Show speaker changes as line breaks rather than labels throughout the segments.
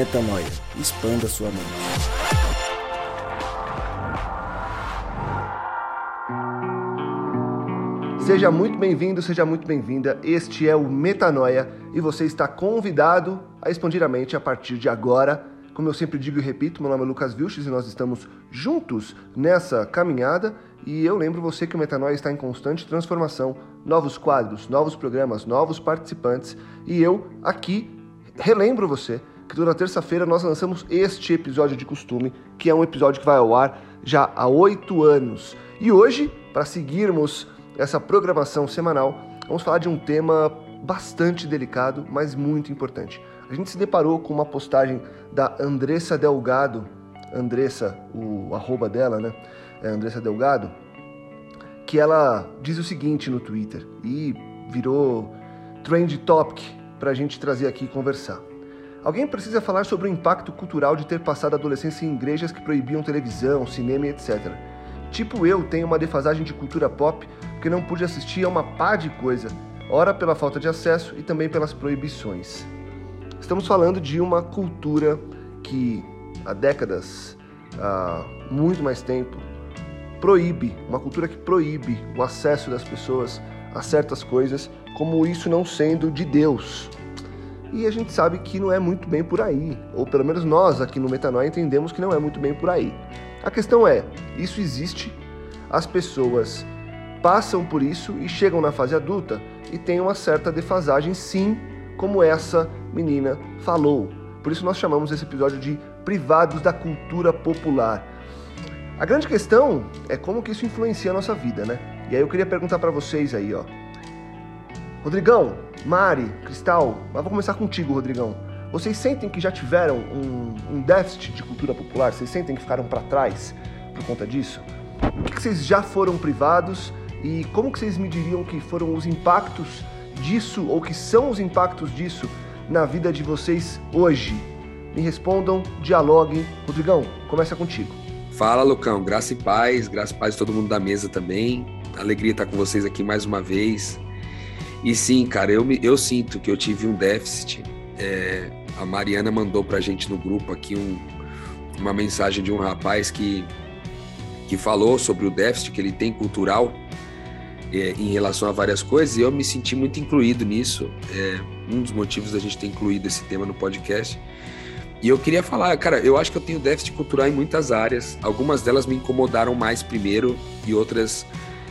Metanoia. Expanda sua mente.
Seja muito bem-vindo, seja muito bem-vinda. Este é o Metanoia e você está convidado a expandir a mente a partir de agora. Como eu sempre digo e repito, meu nome é Lucas Vilches e nós estamos juntos nessa caminhada. E eu lembro você que o Metanoia está em constante transformação, novos quadros, novos programas, novos participantes. E eu aqui relembro você que toda terça-feira nós lançamos este episódio de costume, que é um episódio que vai ao ar já há oito anos. E hoje, para seguirmos essa programação semanal, vamos falar de um tema bastante delicado, mas muito importante. A gente se deparou com uma postagem da Andressa Delgado, Andressa, o arroba dela, né? É Andressa Delgado, que ela diz o seguinte no Twitter e virou trend topic para a gente trazer aqui e conversar. Alguém precisa falar sobre o impacto cultural de ter passado a adolescência em igrejas que proibiam televisão, cinema e etc. Tipo eu tenho uma defasagem de cultura pop porque não pude assistir a uma pá de coisa, ora pela falta de acesso e também pelas proibições. Estamos falando de uma cultura que há décadas, há muito mais tempo, proíbe, uma cultura que proíbe o acesso das pessoas a certas coisas, como isso não sendo de Deus. E a gente sabe que não é muito bem por aí, ou pelo menos nós aqui no Metanoia entendemos que não é muito bem por aí. A questão é, isso existe, as pessoas passam por isso e chegam na fase adulta e tem uma certa defasagem sim, como essa menina falou. Por isso nós chamamos esse episódio de privados da cultura popular. A grande questão é como que isso influencia a nossa vida, né? E aí eu queria perguntar para vocês aí, ó. Rodrigão, Mari, Cristal, mas vou começar contigo, Rodrigão. Vocês sentem que já tiveram um, um déficit de cultura popular? Vocês sentem que ficaram para trás por conta disso? O que, que vocês já foram privados e como que vocês me diriam que foram os impactos disso ou que são os impactos disso na vida de vocês hoje? Me respondam, dialoguem. Rodrigão, começa contigo.
Fala, Lucão. Graça e paz, graça e paz a todo mundo da mesa também. Alegria estar com vocês aqui mais uma vez. E sim, cara, eu, me, eu sinto que eu tive um déficit. É, a Mariana mandou pra gente no grupo aqui um, uma mensagem de um rapaz que, que falou sobre o déficit que ele tem cultural é, em relação a várias coisas, e eu me senti muito incluído nisso. É, um dos motivos da gente ter incluído esse tema no podcast. E eu queria falar, cara, eu acho que eu tenho déficit cultural em muitas áreas. Algumas delas me incomodaram mais primeiro e outras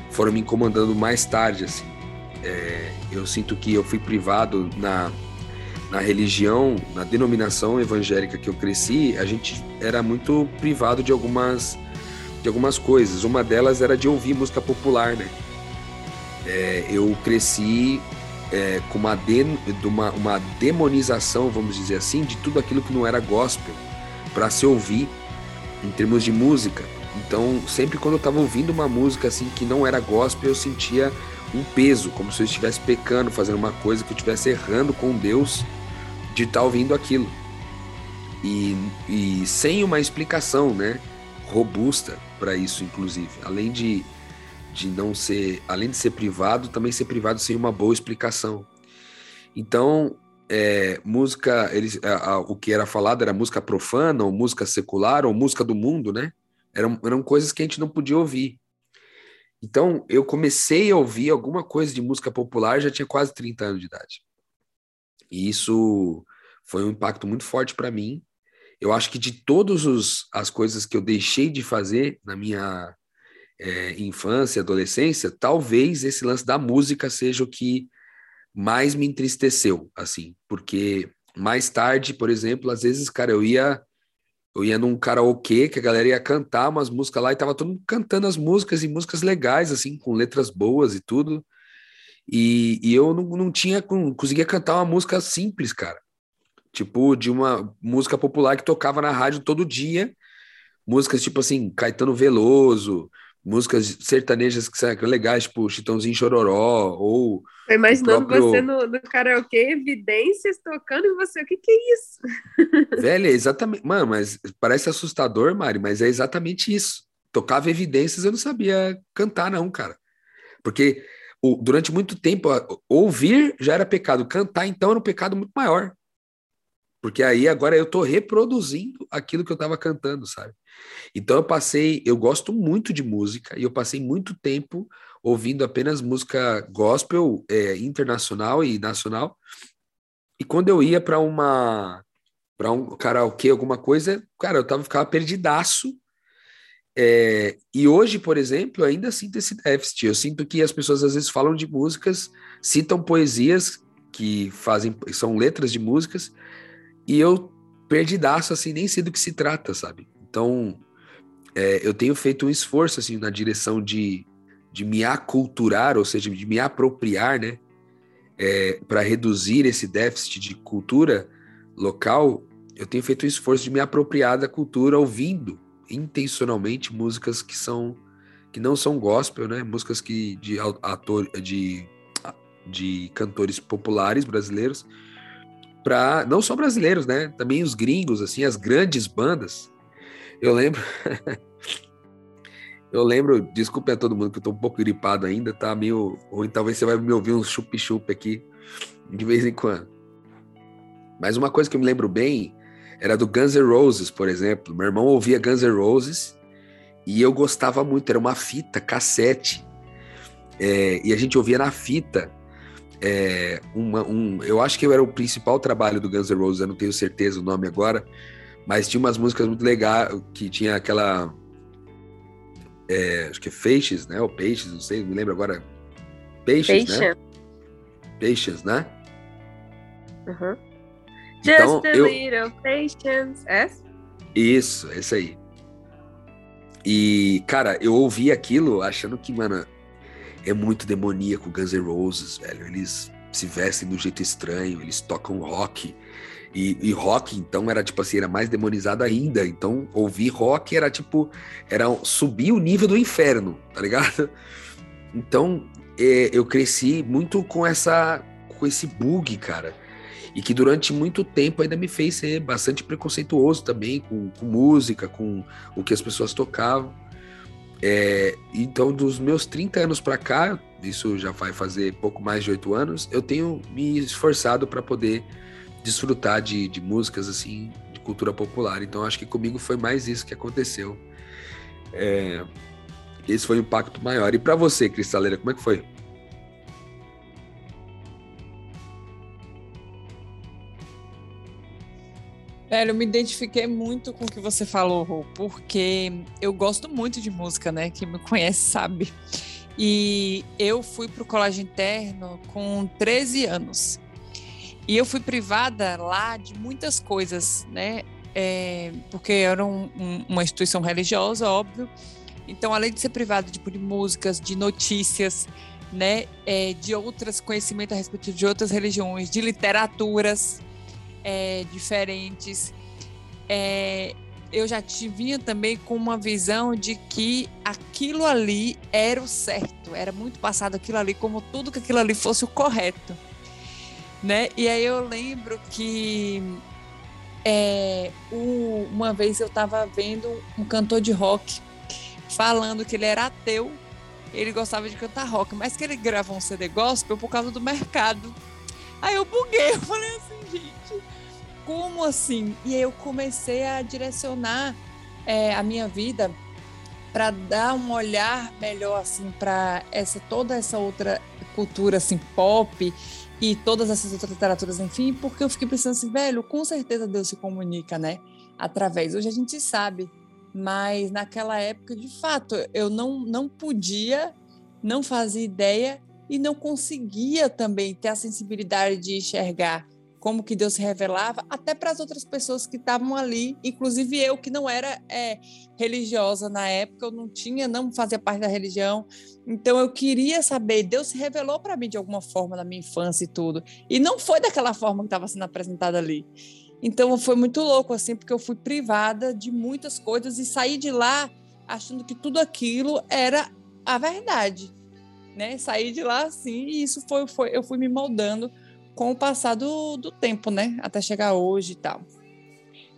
foram me incomodando mais tarde, assim. É, eu sinto que eu fui privado na, na religião, na denominação evangélica que eu cresci, a gente era muito privado de algumas, de algumas coisas. Uma delas era de ouvir música popular, né? É, eu cresci é, com uma, de, uma, uma demonização, vamos dizer assim, de tudo aquilo que não era gospel para se ouvir em termos de música. Então, sempre quando eu estava ouvindo uma música assim que não era gospel, eu sentia um peso, como se eu estivesse pecando, fazendo uma coisa que eu estivesse errando com Deus de estar ouvindo aquilo. E, e sem uma explicação, né, robusta para isso, inclusive. Além de, de não ser, além de ser privado, também ser privado sem uma boa explicação. Então, é, música, eles, a, a, o que era falado era música profana, ou música secular, ou música do mundo, né? Eram, eram coisas que a gente não podia ouvir. Então, eu comecei a ouvir alguma coisa de música popular, já tinha quase 30 anos de idade. E isso foi um impacto muito forte para mim. Eu acho que de todas as coisas que eu deixei de fazer na minha é, infância, adolescência, talvez esse lance da música seja o que mais me entristeceu, assim, porque mais tarde, por exemplo, às vezes, cara, eu ia eu ia num karaokê que a galera ia cantar umas músicas lá e tava todo mundo cantando as músicas e músicas legais, assim, com letras boas e tudo. E, e eu não, não tinha, não conseguia cantar uma música simples, cara. Tipo, de uma música popular que tocava na rádio todo dia. Músicas tipo assim, Caetano Veloso, músicas sertanejas que são legais, tipo Chitãozinho Chororó, ou.
Tô imaginando próprio... você no, no karaokê, evidências tocando e você, o que que é isso?
Velho, é exatamente. Mano, mas parece assustador, Mari, mas é exatamente isso. Tocava evidências, eu não sabia cantar, não, cara. Porque o, durante muito tempo, ouvir já era pecado, cantar então era um pecado muito maior. Porque aí agora eu tô reproduzindo aquilo que eu estava cantando, sabe? Então eu passei, eu gosto muito de música e eu passei muito tempo ouvindo apenas música gospel é, internacional e nacional. E quando eu ia para uma para um karaokê, alguma coisa, cara, eu tava ficava perdidaço. É, e hoje, por exemplo, ainda sinto esse déficit. Eu sinto que as pessoas às vezes falam de músicas, citam poesias que fazem são letras de músicas, e eu perdidaço assim, nem sei do que se trata, sabe? Então, é, eu tenho feito um esforço assim na direção de, de me aculturar, ou seja, de me apropriar, né? É, para reduzir esse déficit de cultura local, eu tenho feito um esforço de me apropriar da cultura ouvindo intencionalmente músicas que são que não são gospel, né? Músicas que de ator de de cantores populares brasileiros para não só brasileiros, né? Também os gringos, assim, as grandes bandas. Eu lembro Eu lembro, desculpe a todo mundo que eu tô um pouco gripado ainda, tá meio ruim, talvez você vai me ouvir um chup-chup aqui de vez em quando. Mas uma coisa que eu me lembro bem era do Guns N' Roses, por exemplo. Meu irmão ouvia Guns N' Roses e eu gostava muito, era uma fita, cassete. É, e a gente ouvia na fita. É, uma, um, eu acho que era o principal trabalho do Guns N' Roses, eu não tenho certeza o nome agora, mas tinha umas músicas muito legais, que tinha aquela é, acho que é Feixes, né? Ou Peixes, não sei, não me lembro agora. Peixes, Peixe. né? Peixes, né?
Uhum. Então, Just a eu... little patience. É?
Isso, esse aí. E, cara, eu ouvi aquilo achando que, mano, é muito demoníaco Guns N' Roses, velho. Eles se vestem do jeito estranho, eles tocam rock. E, e, rock, então, era tipo assim, era mais demonizado ainda. Então, ouvir rock era tipo, era subir o nível do inferno, tá ligado? Então, é, eu cresci muito com essa, com esse bug, cara. E que durante muito tempo ainda me fez ser bastante preconceituoso também com, com música, com o que as pessoas tocavam. É, então, dos meus 30 anos para cá, isso já vai fazer pouco mais de oito anos, eu tenho me esforçado para poder desfrutar de, de músicas assim, de cultura popular. Então acho que comigo foi mais isso que aconteceu. É, esse foi o impacto maior. E para você, Cristaleira, como é que foi?
Velho, eu me identifiquei muito com o que você falou, Rô, porque eu gosto muito de música, né? Quem me conhece sabe. E eu fui pro colégio interno com 13 anos. E eu fui privada lá de muitas coisas, né? É, porque era um, um, uma instituição religiosa, óbvio. Então, além de ser privada tipo, de músicas, de notícias, né, é, de outros conhecimentos a respeito de outras religiões, de literaturas é, diferentes, é, eu já vinha também com uma visão de que aquilo ali era o certo, era muito passado aquilo ali como tudo que aquilo ali fosse o correto né? E aí eu lembro que é, o, uma vez eu estava vendo um cantor de rock falando que ele era ateu, ele gostava de cantar rock, mas que ele gravou um CD gospel por causa do mercado. Aí eu buguei, eu falei assim, gente, como assim? E eu comecei a direcionar é, a minha vida para dar um olhar melhor assim para essa toda essa outra cultura assim pop e todas essas outras literaturas, enfim, porque eu fiquei pensando assim, velho, com certeza Deus se comunica, né? Através. Hoje a gente sabe, mas naquela época, de fato, eu não, não podia, não fazia ideia e não conseguia também ter a sensibilidade de enxergar como que Deus revelava até para as outras pessoas que estavam ali, inclusive eu que não era é, religiosa na época, eu não tinha, não fazia parte da religião, então eu queria saber, Deus se revelou para mim de alguma forma na minha infância e tudo, e não foi daquela forma que estava sendo apresentada ali. Então foi muito louco assim, porque eu fui privada de muitas coisas e saí de lá achando que tudo aquilo era a verdade, né? Saí de lá assim e isso foi, foi eu fui me moldando com o passar do, do tempo, né? Até chegar hoje e tal.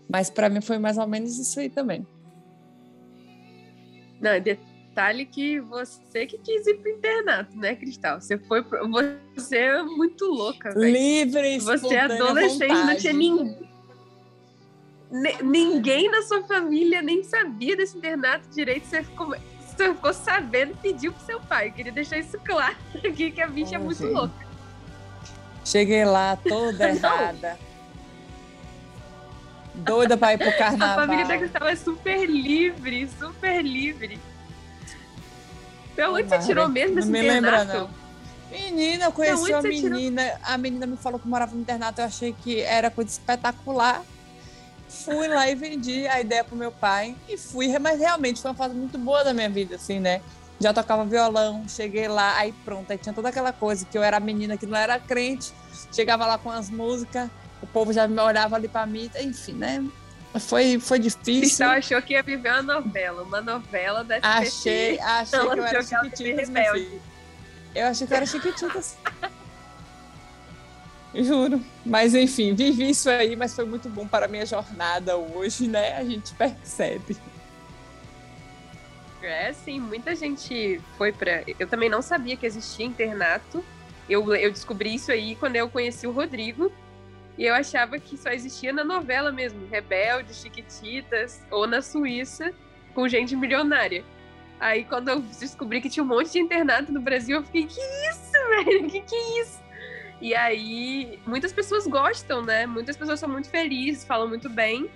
Mas para mim foi mais ou menos isso aí também.
Não, detalhe que você que quis ir pro internato, né, Cristal? Você foi pro... você é muito louca,
velho. Livre,
Você é adolescente,
vontade.
não tinha ninguém ninguém na sua família nem sabia desse internato direito. Você ficou, você ficou sabendo e pediu pro seu pai. Eu queria deixar isso claro aqui, que a bicha oh, é muito gente. louca.
Cheguei lá toda errada. Doida para ir pro carnaval.
A família da Cristal é super livre, super livre. Então, onde você tirou mesmo esse
não me? Lembra, não. Menina, eu conheci uma menina. Tirou? A menina me falou que morava no internato. Eu achei que era coisa espetacular. Fui lá e vendi a ideia pro meu pai. E fui, mas realmente foi uma fase muito boa da minha vida, assim, né? Já tocava violão, cheguei lá, aí pronto, aí tinha toda aquela coisa que eu era menina que não era crente, chegava lá com as músicas, o povo já me olhava ali para mim, enfim, né? Foi, foi difícil.
Então achou que ia viver uma novela, uma novela da.
Achei, achei que eu era chiquititas, Eu achei que eu era chiquititas. Juro. Mas enfim, vivi isso aí, mas foi muito bom para a minha jornada hoje, né? A gente percebe.
É, sim, muita gente foi para. Eu também não sabia que existia internato. Eu, eu descobri isso aí quando eu conheci o Rodrigo. E eu achava que só existia na novela mesmo, Rebelde, Chiquititas, ou na Suíça, com gente milionária. Aí quando eu descobri que tinha um monte de internato no Brasil, eu fiquei, que isso, velho? Que que é isso? E aí, muitas pessoas gostam, né? Muitas pessoas são muito felizes, falam muito bem.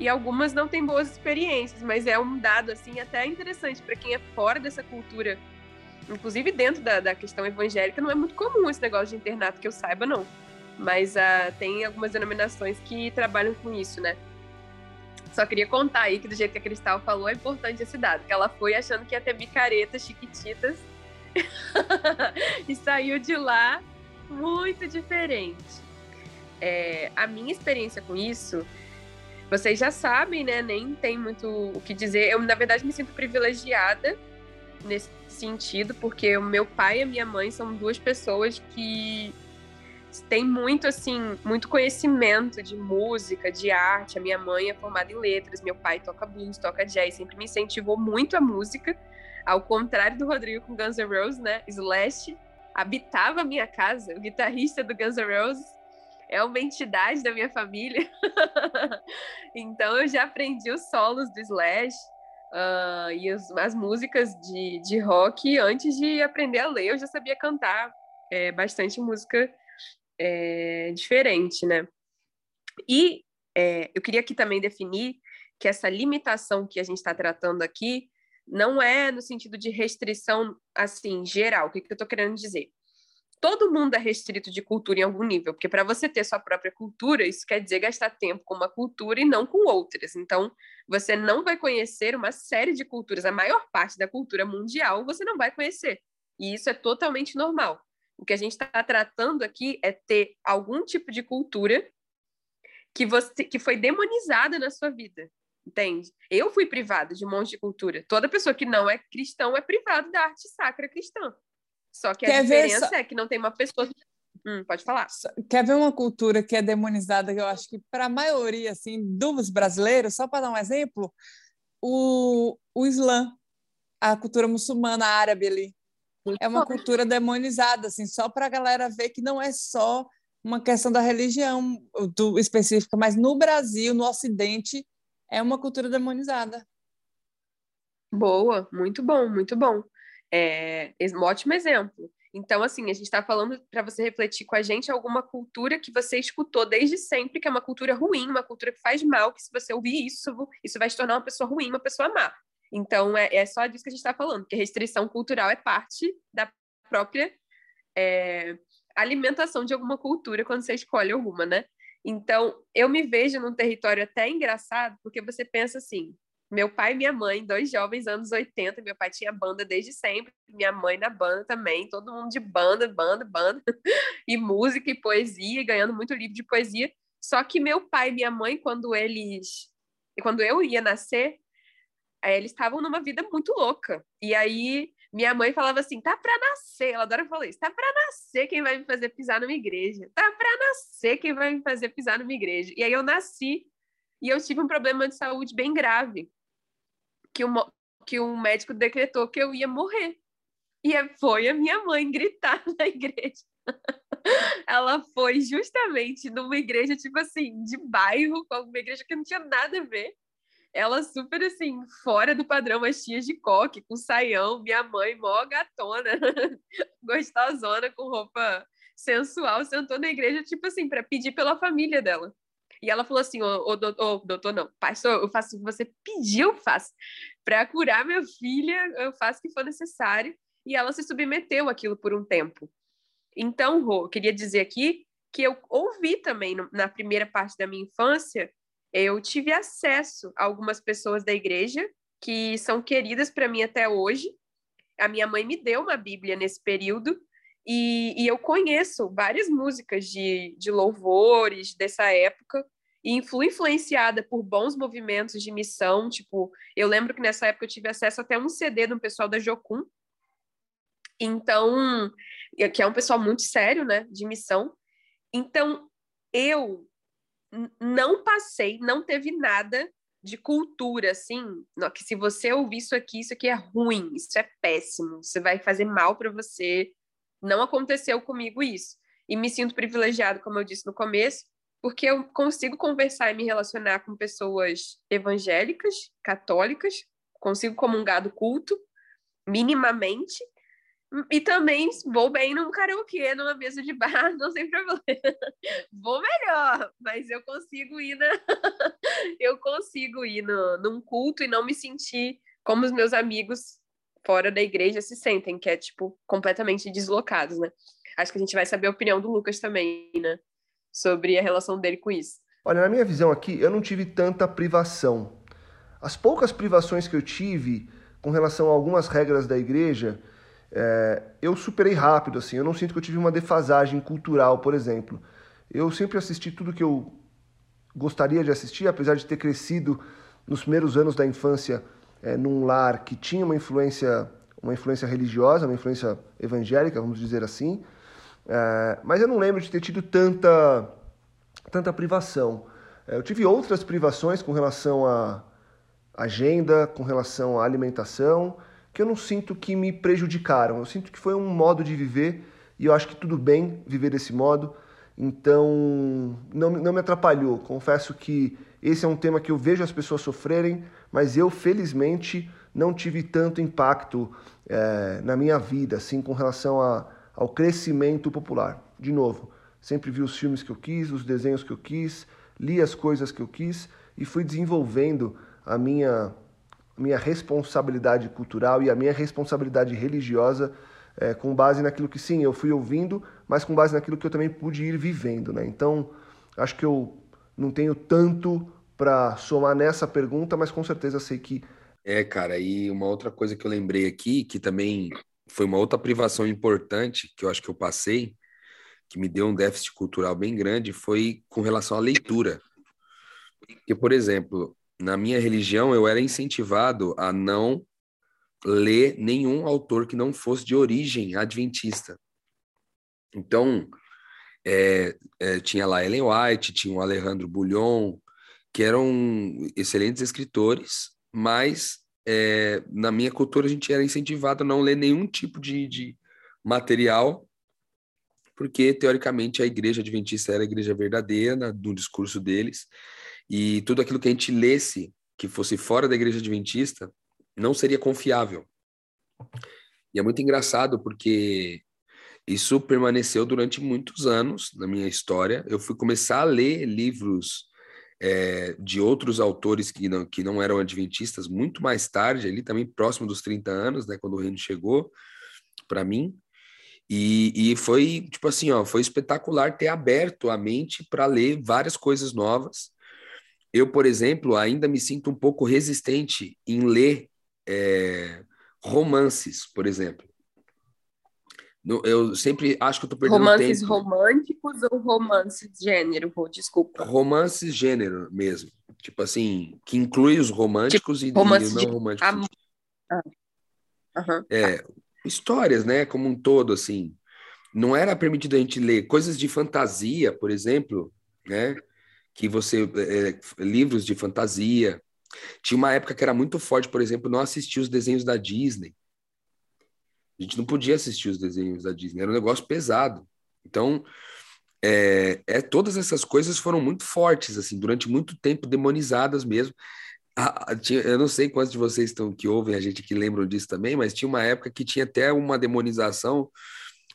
E algumas não têm boas experiências, mas é um dado, assim, até interessante para quem é fora dessa cultura. Inclusive, dentro da, da questão evangélica, não é muito comum esse negócio de internato, que eu saiba, não. Mas uh, tem algumas denominações que trabalham com isso, né? Só queria contar aí que, do jeito que a Cristal falou, é importante esse dado, que ela foi achando que ia ter micaretas chiquititas e saiu de lá muito diferente. É, a minha experiência com isso, vocês já sabem, né? Nem tem muito o que dizer. Eu, na verdade, me sinto privilegiada nesse sentido, porque o meu pai e a minha mãe são duas pessoas que têm muito, assim, muito conhecimento de música, de arte. A minha mãe é formada em letras, meu pai toca blues, toca jazz, sempre me incentivou muito a música. Ao contrário do Rodrigo com Guns N' Roses, né? Slash habitava a minha casa, o guitarrista do Guns N' Roses é uma entidade da minha família. então eu já aprendi os solos do Slash uh, e as, as músicas de, de rock antes de aprender a ler. Eu já sabia cantar é, bastante música é, diferente, né? E é, eu queria aqui também definir que essa limitação que a gente está tratando aqui não é no sentido de restrição, assim, geral. O que, que eu estou querendo dizer? Todo mundo é restrito de cultura em algum nível, porque para você ter sua própria cultura, isso quer dizer gastar tempo com uma cultura e não com outras. Então, você não vai conhecer uma série de culturas, a maior parte da cultura mundial você não vai conhecer. E isso é totalmente normal. O que a gente está tratando aqui é ter algum tipo de cultura que você que foi demonizada na sua vida. Entende? Eu fui privada de um monte de cultura. Toda pessoa que não é cristão é privada da arte sacra cristã. Só que a Quer diferença ver... é que não tem uma pessoa. Hum, pode falar.
Quer ver uma cultura que é demonizada, que eu acho que para a maioria assim, dos brasileiros, só para dar um exemplo, o, o Islã, a cultura muçulmana árabe ali. é uma cultura demonizada, assim, só para a galera ver que não é só uma questão da religião do, específica, mas no Brasil, no Ocidente, é uma cultura demonizada.
Boa, muito bom, muito bom. É um ótimo exemplo. Então, assim, a gente está falando para você refletir com a gente alguma cultura que você escutou desde sempre, que é uma cultura ruim, uma cultura que faz mal, que se você ouvir isso, isso vai te tornar uma pessoa ruim, uma pessoa má. Então, é, é só disso que a gente está falando, que restrição cultural é parte da própria é, alimentação de alguma cultura quando você escolhe alguma, né? Então, eu me vejo num território até engraçado, porque você pensa assim: meu pai e minha mãe, dois jovens anos 80, meu pai tinha banda desde sempre, minha mãe na banda também, todo mundo de banda, banda, banda, e música e poesia, ganhando muito livro de poesia. Só que meu pai e minha mãe, quando eles. Quando eu ia nascer, eh, eles estavam numa vida muito louca. E aí minha mãe falava assim: tá para nascer. Ela adora falar isso: tá para nascer quem vai me fazer pisar numa igreja. Tá para nascer quem vai me fazer pisar numa igreja. E aí eu nasci e eu tive um problema de saúde bem grave, que o, que o médico decretou que eu ia morrer. E foi a minha mãe gritar na igreja. ela foi justamente numa igreja, tipo assim, de bairro, com uma igreja que não tinha nada a ver. Ela super, assim, fora do padrão, as tias de coque, com saião, minha mãe, mó gatona, gostosona, com roupa sensual, sentou na igreja, tipo assim, para pedir pela família dela. E ela falou assim: Ô, doutor, doutor, não, pastor, eu faço o que você pediu, eu faço. Para curar minha filha, eu faço o que for necessário. E ela se submeteu àquilo por um tempo. Então, Rô, eu queria dizer aqui que eu ouvi também na primeira parte da minha infância, eu tive acesso a algumas pessoas da igreja que são queridas para mim até hoje. A minha mãe me deu uma Bíblia nesse período e, e eu conheço várias músicas de, de louvores dessa época e fui influenciada por bons movimentos de missão. Tipo, eu lembro que nessa época eu tive acesso até a um CD do pessoal da Jocum. Então, que é um pessoal muito sério, né, de missão. Então, eu não passei, não teve nada de cultura, assim, que se você ouvir isso aqui, isso aqui é ruim, isso é péssimo, isso vai fazer mal para você, não aconteceu comigo isso. E me sinto privilegiado, como eu disse no começo, porque eu consigo conversar e me relacionar com pessoas evangélicas, católicas, consigo comungar do culto, minimamente, e também vou bem num karaokê, numa mesa de bar, não tem problema. vou melhor, mas eu consigo ir na... eu consigo ir no, num culto e não me sentir como os meus amigos fora da igreja se sentem, que é, tipo, completamente deslocados, né? Acho que a gente vai saber a opinião do Lucas também, né? Sobre a relação dele com isso.
Olha, na minha visão aqui, eu não tive tanta privação. As poucas privações que eu tive com relação a algumas regras da igreja, é, eu superei rápido, assim. Eu não sinto que eu tive uma defasagem cultural, por exemplo. Eu sempre assisti tudo que eu gostaria de assistir, apesar de ter crescido nos primeiros anos da infância é, num lar que tinha uma influência, uma influência religiosa, uma influência evangélica, vamos dizer assim, é, mas eu não lembro de ter tido tanta, tanta privação. É, eu tive outras privações com relação à agenda, com relação à alimentação, que eu não sinto que me prejudicaram. Eu sinto que foi um modo de viver e eu acho que tudo bem viver desse modo. Então, não, não me atrapalhou. Confesso que esse é um tema que eu vejo as pessoas sofrerem, mas eu, felizmente, não tive tanto impacto é, na minha vida, assim, com relação a, ao crescimento popular. De novo, sempre vi os filmes que eu quis, os desenhos que eu quis, li as coisas que eu quis e fui desenvolvendo a minha, minha responsabilidade cultural e a minha responsabilidade religiosa é, com base naquilo que, sim, eu fui ouvindo, mas com base naquilo que eu também pude ir vivendo. Né? Então, acho que eu não tenho tanto para somar nessa pergunta, mas com certeza sei que.
É, cara, e uma outra coisa que eu lembrei aqui, que também foi uma outra privação importante que eu acho que eu passei, que me deu um déficit cultural bem grande, foi com relação à leitura. Porque, por exemplo, na minha religião eu era incentivado a não ler nenhum autor que não fosse de origem adventista. Então, é, é, tinha lá Ellen White, tinha o Alejandro Bullion, que eram excelentes escritores, mas é, na minha cultura a gente era incentivado a não ler nenhum tipo de, de material, porque teoricamente a igreja adventista era a igreja verdadeira no discurso deles, e tudo aquilo que a gente lesse que fosse fora da igreja adventista não seria confiável. E é muito engraçado porque isso permaneceu durante muitos anos na minha história. Eu fui começar a ler livros é, de outros autores que não, que não eram adventistas muito mais tarde, ali também próximo dos 30 anos, né, quando o reino chegou para mim. E, e foi, tipo assim, ó, foi espetacular ter aberto a mente para ler várias coisas novas. Eu, por exemplo, ainda me sinto um pouco resistente em ler é, romances, por exemplo. Eu sempre acho que eu tô perdendo
romances
tempo.
românticos ou romances gênero? Desculpa.
Romances gênero mesmo. Tipo assim, que inclui os românticos tipo, e, romance e não românticos. Ah. Uhum. É, histórias, né, como um todo, assim. Não era permitido a gente ler coisas de fantasia, por exemplo, né? Que você. É, é livros de fantasia. Tinha uma época que era muito forte, por exemplo, não assistir os desenhos da Disney. A gente não podia assistir os desenhos da Disney, era um negócio pesado. Então, é, é, todas essas coisas foram muito fortes, assim, durante muito tempo demonizadas mesmo. Ah, tinha, eu não sei quantos de vocês estão que ouvem a gente que lembram disso também, mas tinha uma época que tinha até uma demonização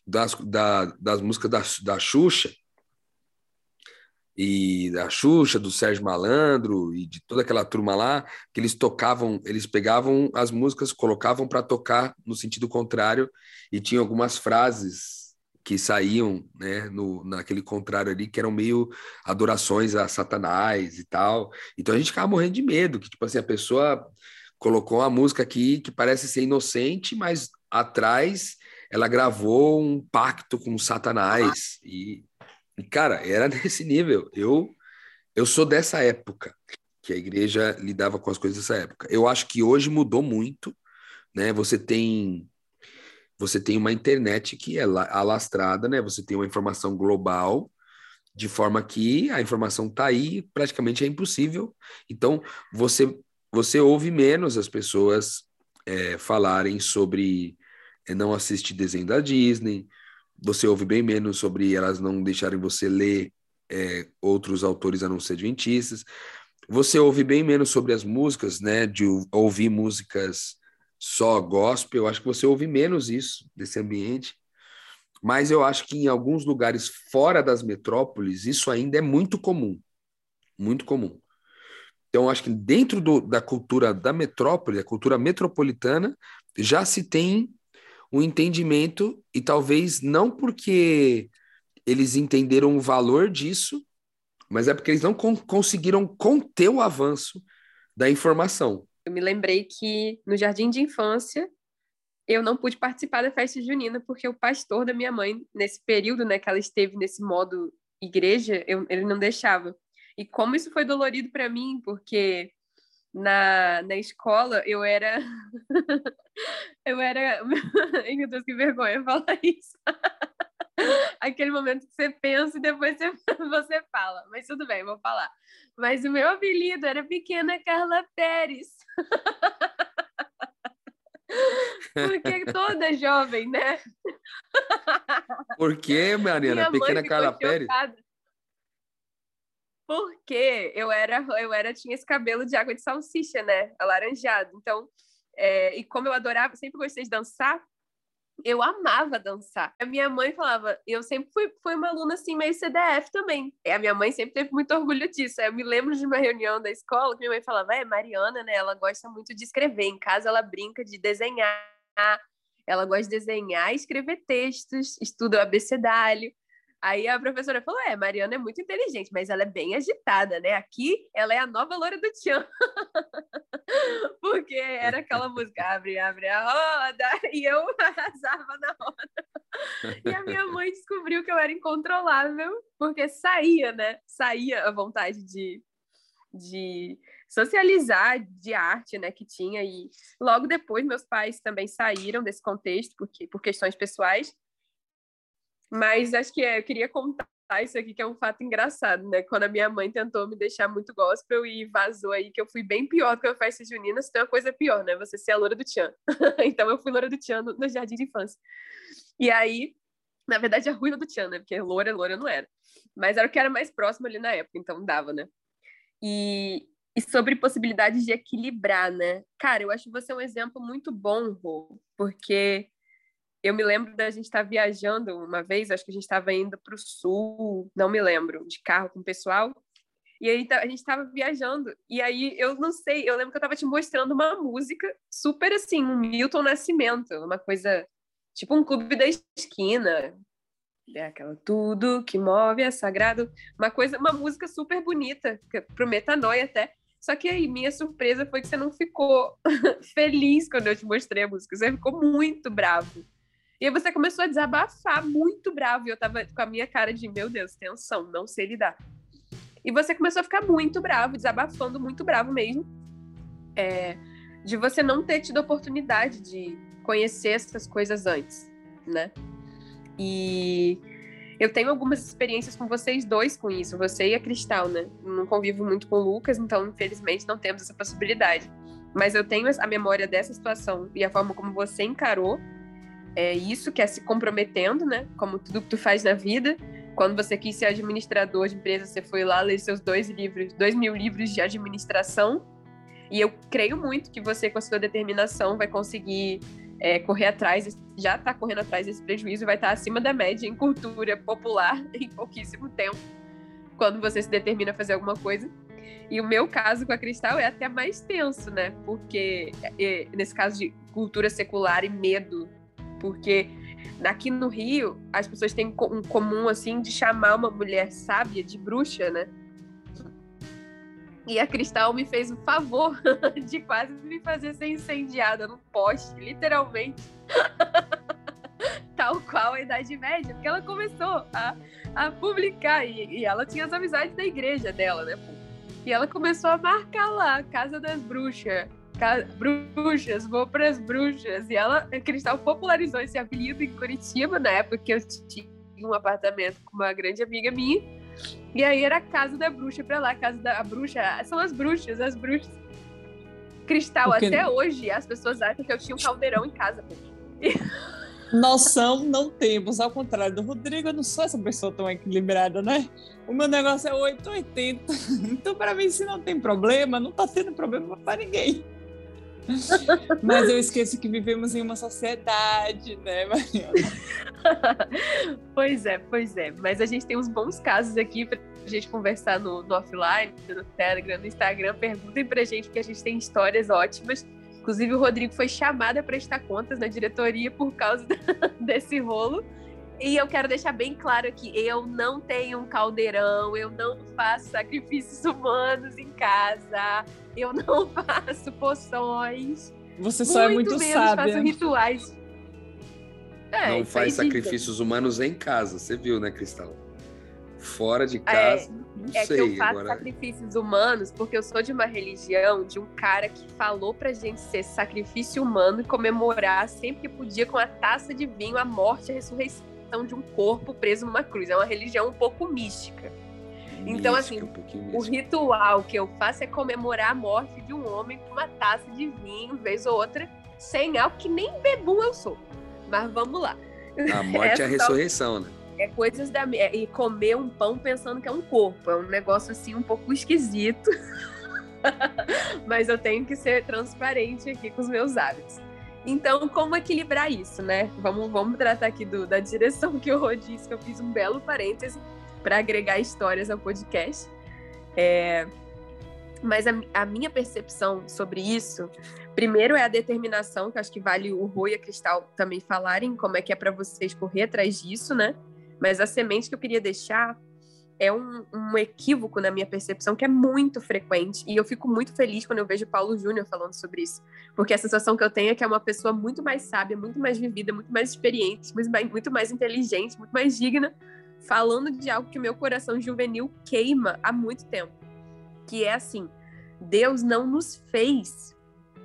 das, da, das músicas da, da Xuxa, e da Xuxa, do Sérgio Malandro e de toda aquela turma lá, que eles tocavam, eles pegavam as músicas, colocavam para tocar no sentido contrário e tinha algumas frases que saíam, né, no, naquele contrário ali, que eram meio adorações a Satanás e tal. Então a gente ficava morrendo de medo, que tipo assim, a pessoa colocou uma música aqui que parece ser inocente, mas atrás ela gravou um pacto com Satanás e cara, era nesse nível. Eu, eu sou dessa época, que a igreja lidava com as coisas dessa época. Eu acho que hoje mudou muito, né? Você tem você tem uma internet que é alastrada, né? Você tem uma informação global, de forma que a informação está aí, praticamente é impossível. Então, você você ouve menos as pessoas é, falarem sobre é, não assistir desenho da Disney, você ouve bem menos sobre elas não deixarem você ler é, outros autores a não ser adventistas. Você ouve bem menos sobre as músicas, né? De ouvir músicas só gospel. Eu acho que você ouve menos isso desse ambiente. Mas eu acho que em alguns lugares fora das metrópoles isso ainda é muito comum. Muito comum. Então, acho que dentro do, da cultura da metrópole, a cultura metropolitana, já se tem o entendimento, e talvez não porque eles entenderam o valor disso, mas é porque eles não con conseguiram conter o avanço da informação.
Eu me lembrei que no jardim de infância eu não pude participar da festa junina porque o pastor da minha mãe, nesse período né, que ela esteve nesse modo igreja, eu, ele não deixava. E como isso foi dolorido para mim, porque na, na escola, eu era. eu era. Ai, meu Deus, que vergonha falar isso. Aquele momento que você pensa e depois você, você fala. Mas tudo bem, vou falar. Mas o meu apelido era Pequena Carla Pérez. Porque toda jovem, né?
Por que, Mariana? Pequena Carla Pérez?
Porque eu era, eu era, tinha esse cabelo de água de salsicha, né? Alaranjado. Então, é, e como eu adorava, sempre gostei de dançar, eu amava dançar. A minha mãe falava, eu sempre fui, fui uma aluna assim, meio CDF também. E a minha mãe sempre teve muito orgulho disso. Eu me lembro de uma reunião da escola que minha mãe falava, é, Mariana, né? Ela gosta muito de escrever. Em casa ela brinca de desenhar. Ela gosta de desenhar e escrever textos, estuda o abecedário. Aí a professora falou: é, Mariana é muito inteligente, mas ela é bem agitada, né? Aqui ela é a nova loura do Tchan. Porque era aquela música: abre, abre a roda, e eu arrasava na roda. E a minha mãe descobriu que eu era incontrolável, porque saía, né? Saía a vontade de, de socializar de arte, né, que tinha e logo depois meus pais também saíram desse contexto porque por questões pessoais mas acho que é, eu queria contar isso aqui, que é um fato engraçado, né? Quando a minha mãe tentou me deixar muito gospel e vazou aí, que eu fui bem pior do que a festa junina, se tem uma coisa pior, né? Você ser a loura do Tchan. então eu fui loura do Tchan no, no, jardim de infância. E aí, na verdade, a ruiva do Tchan, né? Porque loura, loura não era. Mas era o que era mais próximo ali na época, então dava, né? E, e sobre possibilidades de equilibrar, né? Cara, eu acho que você é um exemplo muito bom, Rô, porque eu me lembro da gente estar tá viajando uma vez, acho que a gente estava indo para o sul, não me lembro, de carro com o pessoal. E aí tá, a gente estava viajando. E aí eu não sei, eu lembro que eu estava te mostrando uma música super assim, um Milton Nascimento, uma coisa tipo um clube da esquina. É aquela tudo que move é sagrado, uma coisa, uma música super bonita, pro metanoia até. Só que aí minha surpresa foi que você não ficou feliz quando eu te mostrei a música, você ficou muito bravo. E aí você começou a desabafar muito bravo. E eu tava com a minha cara de, meu Deus, tensão, não sei lidar. E você começou a ficar muito bravo, desabafando muito bravo mesmo. É, de você não ter tido oportunidade de conhecer essas coisas antes, né? E eu tenho algumas experiências com vocês dois com isso, você e a Cristal, né? Não convivo muito com o Lucas, então infelizmente não temos essa possibilidade. Mas eu tenho a memória dessa situação e a forma como você encarou é isso, que é se comprometendo, né? Como tudo que tu faz na vida. quando você quis ser administrador de empresa, você foi lá ler seus dois livros, dois mil livros de administração. E eu creio muito que você, com a sua determinação, vai conseguir é, correr atrás, já está correndo atrás desse prejuízo vai estar tá acima da média em cultura popular em pouquíssimo tempo, quando você se determina a fazer alguma coisa. E o meu caso com a Cristal é até mais tenso, né? Porque, é, nesse caso de cultura secular e medo, porque aqui no Rio as pessoas têm um comum, assim, de chamar uma mulher sábia de bruxa, né? E a Cristal me fez o favor de quase me fazer ser incendiada no poste, literalmente. Tal qual a Idade Média, porque ela começou a, a publicar, e, e ela tinha as amizades da igreja dela, né? E ela começou a marcar lá, Casa das Bruxas, bruxas, vou para as bruxas. E ela, a Cristal popularizou esse apelido em Curitiba, na época que eu tinha um apartamento com uma grande amiga minha. E aí era a casa da bruxa pra lá, a casa da bruxa. São as bruxas, as bruxas. Cristal, Porque... até hoje as pessoas acham que eu tinha um caldeirão em casa.
Noção não temos, ao contrário do Rodrigo, eu não sou essa pessoa tão equilibrada, né? O meu negócio é 880. Então, para mim, se não tem problema, não tá tendo problema para ninguém. Mas eu esqueço que vivemos em uma sociedade, né, Mariana?
pois é, pois é. Mas a gente tem uns bons casos aqui pra gente conversar no, no offline, no Telegram, no Instagram. Perguntem pra gente, que a gente tem histórias ótimas. Inclusive, o Rodrigo foi chamado a prestar contas na diretoria por causa desse rolo. E eu quero deixar bem claro aqui: eu não tenho um caldeirão, eu não faço sacrifícios humanos em casa, eu não faço poções.
Você só muito é muito menos sábia.
faço rituais.
É, não faz sacrifícios humanos em casa, você viu, né, Cristal? Fora de casa, é, não
é
sei.
É que eu faço
agora...
sacrifícios humanos porque eu sou de uma religião de um cara que falou pra gente ser sacrifício humano e comemorar sempre que podia com a taça de vinho a morte e a ressurreição de um corpo preso numa cruz. É uma religião um pouco mística. Então, assim, um o ritual que eu faço é comemorar a morte de um homem com uma taça de vinho, vez ou outra, sem álcool, que nem bebum eu sou. Mas vamos lá.
A morte é a ressurreição, né?
É coisas da. É, e comer um pão pensando que é um corpo. É um negócio assim um pouco esquisito. Mas eu tenho que ser transparente aqui com os meus hábitos. Então, como equilibrar isso, né? Vamos, vamos tratar aqui do, da direção que o Rô disse, que eu fiz um belo parêntese para agregar histórias ao podcast. É, mas a, a, minha percepção sobre isso, primeiro é a determinação, que acho que vale o Rô e a Cristal também falarem como é que é para vocês correr atrás disso, né? Mas a semente que eu queria deixar é um, um, equívoco na minha percepção que é muito frequente. E eu fico muito feliz quando eu vejo Paulo Júnior falando sobre isso. Porque a sensação que eu tenho é que é uma pessoa muito mais sábia, muito mais vivida, muito mais experiente, muito mais, muito mais inteligente, muito mais digna, falando de algo que meu coração juvenil queima há muito tempo. Que é assim: Deus não nos fez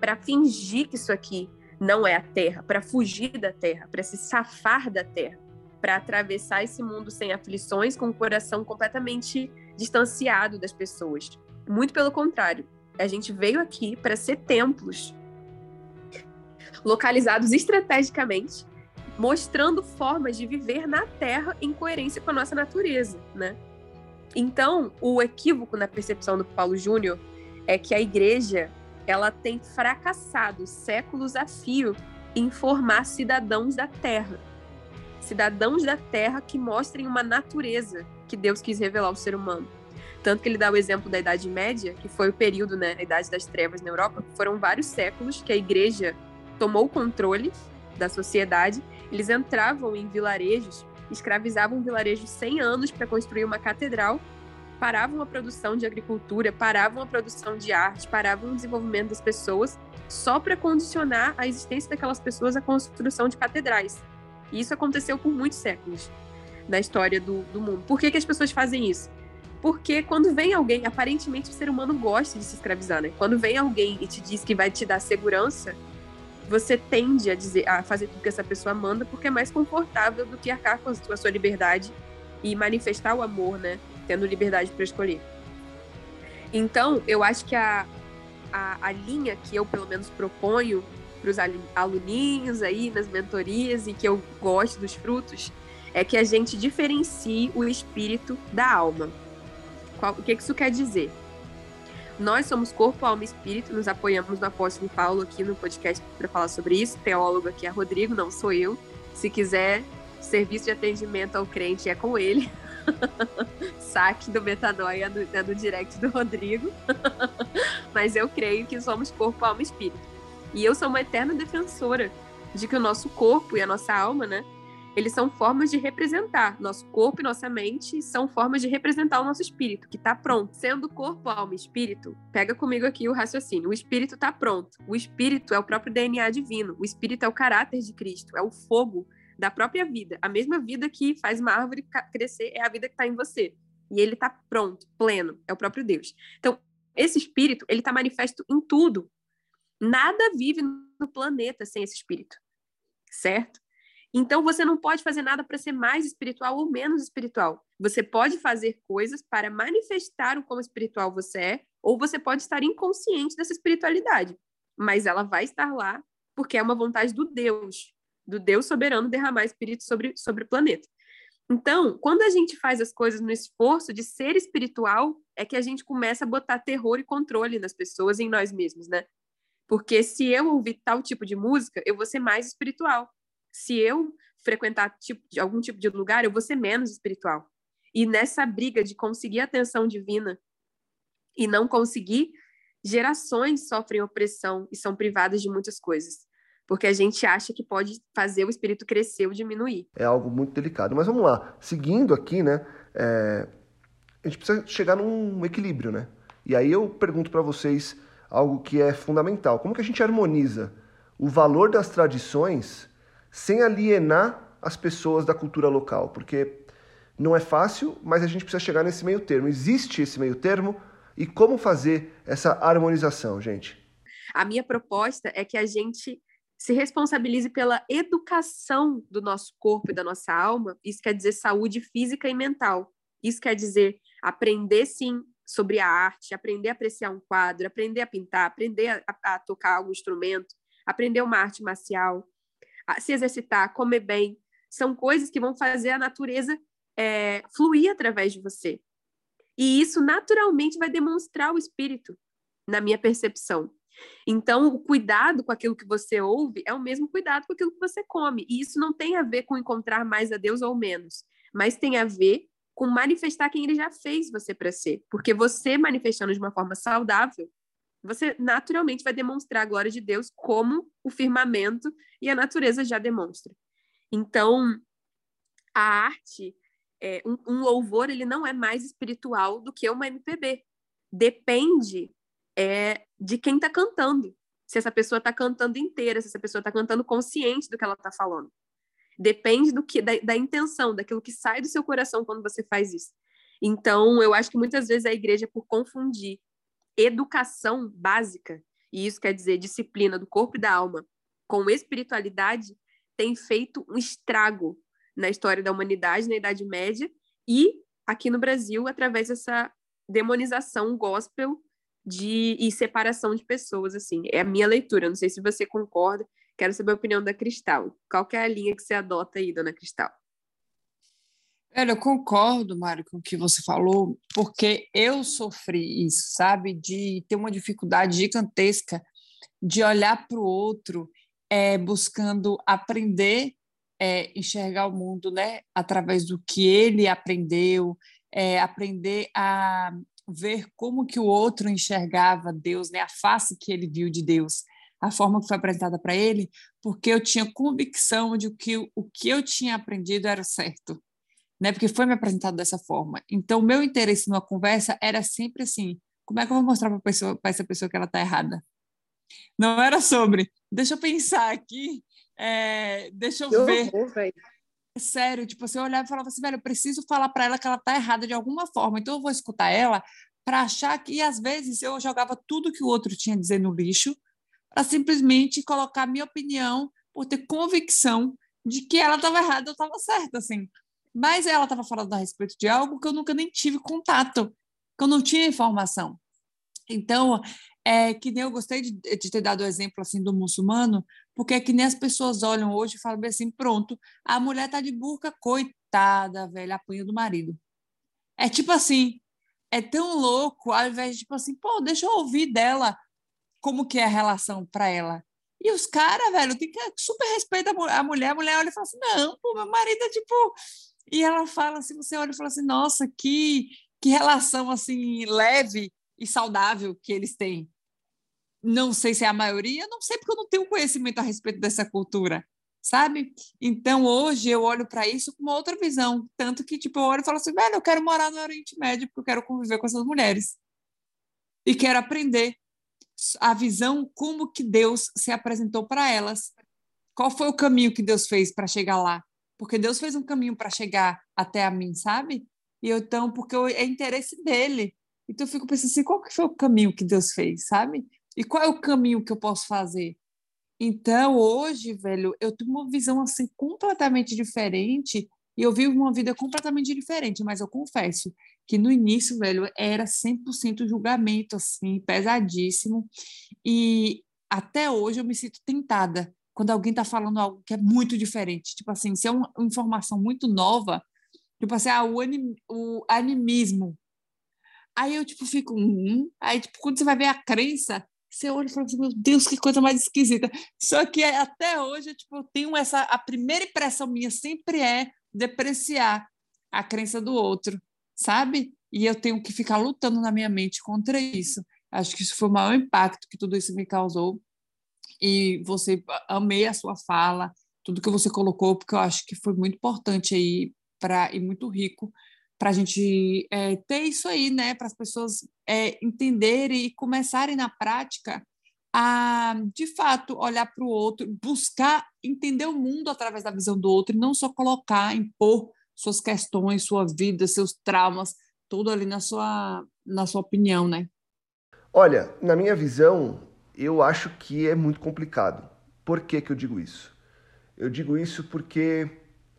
para fingir que isso aqui não é a terra, para fugir da terra, para se safar da terra para atravessar esse mundo sem aflições, com o coração completamente distanciado das pessoas. Muito pelo contrário, a gente veio aqui para ser templos localizados estrategicamente, mostrando formas de viver na Terra em coerência com a nossa natureza, né? Então, o equívoco na percepção do Paulo Júnior é que a igreja ela tem fracassado séculos a fio em formar cidadãos da Terra cidadãos da Terra que mostrem uma natureza que Deus quis revelar ao ser humano. Tanto que ele dá o exemplo da Idade Média, que foi o período, né, a Idade das Trevas na Europa, foram vários séculos que a igreja tomou o controle da sociedade. Eles entravam em vilarejos, escravizavam vilarejos 100 anos para construir uma catedral, paravam a produção de agricultura, paravam a produção de arte, paravam o desenvolvimento das pessoas, só para condicionar a existência daquelas pessoas à construção de catedrais. E isso aconteceu por muitos séculos na história do, do mundo. Por que, que as pessoas fazem isso? Porque quando vem alguém, aparentemente o ser humano gosta de se escravizar, né? Quando vem alguém e te diz que vai te dar segurança, você tende a dizer, a fazer tudo que essa pessoa manda, porque é mais confortável do que arcar com a sua liberdade e manifestar o amor, né? Tendo liberdade para escolher. Então, eu acho que a, a, a linha que eu, pelo menos, proponho para os aluninhos aí nas mentorias e que eu gosto dos frutos é que a gente diferencie o espírito da alma. Qual, o que isso quer dizer? Nós somos corpo, alma e espírito, nos apoiamos no apóstolo Paulo aqui no podcast para falar sobre isso. Teólogo aqui é Rodrigo, não sou eu. Se quiser serviço de atendimento ao crente é com ele. Saque do Metanoia é do, é do direct do Rodrigo. Mas eu creio que somos corpo, alma e espírito. E eu sou uma eterna defensora de que o nosso corpo e a nossa alma, né, eles são formas de representar. Nosso corpo e nossa mente são formas de representar o nosso espírito, que está pronto. Sendo corpo, alma e espírito, pega comigo aqui o raciocínio. O espírito está pronto. O espírito é o próprio DNA divino. O espírito é o caráter de Cristo, é o fogo da própria vida. A mesma vida que faz uma árvore crescer é a vida que está em você. E ele está pronto, pleno, é o próprio Deus. Então, esse espírito, ele está manifesto em tudo. Nada vive no planeta sem esse espírito, certo? Então você não pode fazer nada para ser mais espiritual ou menos espiritual. Você pode fazer coisas para manifestar o quão espiritual você é, ou você pode estar inconsciente dessa espiritualidade, mas ela vai estar lá porque é uma vontade do Deus, do Deus soberano derramar espírito sobre, sobre o planeta. Então, quando a gente faz as coisas no esforço de ser espiritual, é que a gente começa a botar terror e controle nas pessoas e em nós mesmos, né? Porque se eu ouvir tal tipo de música, eu vou ser mais espiritual se eu frequentar tipo, algum tipo de lugar, eu vou ser menos espiritual. E nessa briga de conseguir atenção divina e não conseguir, gerações sofrem opressão e são privadas de muitas coisas. Porque a gente acha que pode fazer o espírito crescer ou diminuir.
É algo muito delicado. Mas vamos lá. Seguindo aqui, né? É... A gente precisa chegar num equilíbrio, né? E aí eu pergunto para vocês algo que é fundamental. Como que a gente harmoniza o valor das tradições sem alienar as pessoas da cultura local, porque não é fácil, mas a gente precisa chegar nesse meio termo. Existe esse meio termo e como fazer essa harmonização, gente?
A minha proposta é que a gente se responsabilize pela educação do nosso corpo e da nossa alma. Isso quer dizer saúde física e mental. Isso quer dizer aprender sim sobre a arte, aprender a apreciar um quadro, aprender a pintar, aprender a, a tocar algum instrumento, aprender uma arte marcial, se exercitar, comer bem, são coisas que vão fazer a natureza é, fluir através de você. E isso naturalmente vai demonstrar o espírito, na minha percepção. Então, o cuidado com aquilo que você ouve é o mesmo cuidado com aquilo que você come. E isso não tem a ver com encontrar mais a Deus ou menos, mas tem a ver com manifestar quem ele já fez você para ser. Porque você manifestando de uma forma saudável, você naturalmente vai demonstrar a glória de Deus como o firmamento e a natureza já demonstra. Então, a arte, é, um, um, louvor, ele não é mais espiritual do que uma MPB. Depende é, de quem está cantando. Se essa pessoa está cantando inteira, se essa pessoa está cantando consciente do que ela está falando. Depende do que da, da intenção, daquilo que sai do seu coração quando você faz isso. Então, eu acho que muitas vezes a igreja, por confundir educação básica, e isso quer dizer disciplina do corpo e da alma, com espiritualidade, tem feito um estrago na história da humanidade, na Idade Média, e aqui no Brasil, através dessa demonização gospel de e separação de pessoas, assim. É a minha leitura, não sei se você concorda, quero saber a opinião da Cristal. Qual é a linha que você adota aí, dona Cristal?
Olha, eu concordo, Mário, com o que você falou, porque eu sofri isso, sabe? De ter uma dificuldade gigantesca de olhar para o outro é, buscando aprender, é, enxergar o mundo né, através do que ele aprendeu, é, aprender a ver como que o outro enxergava Deus, né, a face que ele viu de Deus, a forma que foi apresentada para ele, porque eu tinha convicção de que o que eu tinha aprendido era certo né? Porque foi me apresentado dessa forma. Então, o meu interesse numa conversa era sempre assim: como é que eu vou mostrar para essa pessoa que ela está errada? Não era sobre, deixa eu pensar aqui, é, deixa eu, eu ver. Vou, Sério, tipo, você olhava e falava assim, velho, eu preciso falar para ela que ela está errada de alguma forma, então eu vou escutar ela para achar que, e às vezes, eu jogava tudo que o outro tinha a dizer no lixo, para simplesmente colocar minha opinião por ter convicção de que ela estava errada, eu estava certa, assim. Mas ela estava falando a respeito de algo que eu nunca nem tive contato, que eu não tinha informação. Então, é que nem eu gostei de, de, ter dado o exemplo assim do muçulmano, porque é que nem as pessoas olham hoje e falam assim, pronto, a mulher está de burca, coitada, velho, apanha do marido. É tipo assim, é tão louco, ao invés de tipo assim, pô, deixa eu ouvir dela como que é a relação para ela. E os caras, velho, tem que super respeitar a mulher. A mulher olha e fala assim: não, pô, meu marido é tipo. E ela fala assim: você olha e fala assim: nossa, que, que relação assim leve e saudável que eles têm. Não sei se é a maioria, não sei porque eu não tenho conhecimento a respeito dessa cultura, sabe? Então hoje eu olho para isso com uma outra visão, tanto que tipo eu olho e falo assim: velho, eu quero morar no Oriente Médio porque eu quero conviver com essas mulheres e quero aprender a visão como que Deus se apresentou para elas. Qual foi o caminho que Deus fez para chegar lá? Porque Deus fez um caminho para chegar até a mim, sabe? E eu, então, porque eu, é interesse dele. Então eu fico pensando assim, qual que foi o caminho que Deus fez, sabe? E qual é o caminho que eu posso fazer? Então, hoje, velho, eu tenho uma visão assim completamente diferente e eu vivo uma vida completamente diferente, mas eu confesso que no início, velho, era 100% julgamento, assim, pesadíssimo. E até hoje eu me sinto tentada quando alguém está falando algo que é muito diferente. Tipo assim, se é uma informação muito nova, tipo assim, ah, o, anim, o animismo. Aí eu, tipo, fico, hum. Aí, tipo, quando você vai ver a crença, você olha e fala assim, meu Deus, que coisa mais esquisita. Só que até hoje, tipo, eu tenho essa... A primeira impressão minha sempre é depreciar a crença do outro sabe? E eu tenho que ficar lutando na minha mente contra isso. Acho que isso foi o maior impacto que tudo isso me causou. E você, amei a sua fala, tudo que você colocou, porque eu acho que foi muito importante aí para e muito rico para a gente é, ter isso aí, né? Para as pessoas é, entenderem e começarem na prática a, de fato, olhar para o outro, buscar entender o mundo através da visão do outro e não só colocar, impor suas questões, sua vida, seus traumas, tudo ali na sua, na sua opinião, né?
Olha, na minha visão, eu acho que é muito complicado. Por que, que eu digo isso? Eu digo isso porque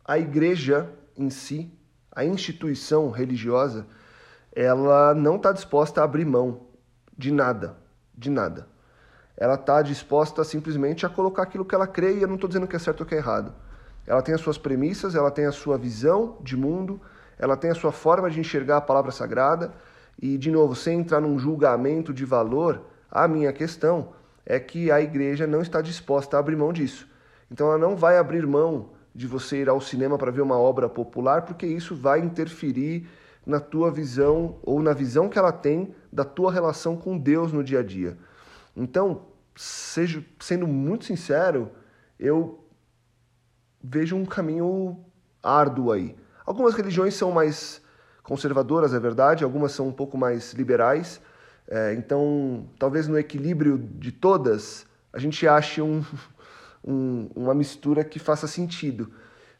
a igreja em si, a instituição religiosa, ela não está disposta a abrir mão de nada, de nada. Ela está disposta simplesmente a colocar aquilo que ela crê e eu não estou dizendo que é certo ou que é errado. Ela tem as suas premissas, ela tem a sua visão de mundo, ela tem a sua forma de enxergar a palavra sagrada. E, de novo, sem entrar num julgamento de valor, a minha questão é que a igreja não está disposta a abrir mão disso. Então, ela não vai abrir mão de você ir ao cinema para ver uma obra popular, porque isso vai interferir na tua visão ou na visão que ela tem da tua relação com Deus no dia a dia. Então, seja, sendo muito sincero, eu vejo um caminho árduo aí. Algumas religiões são mais conservadoras, é verdade, algumas são um pouco mais liberais. É, então, talvez no equilíbrio de todas, a gente ache um, um, uma mistura que faça sentido.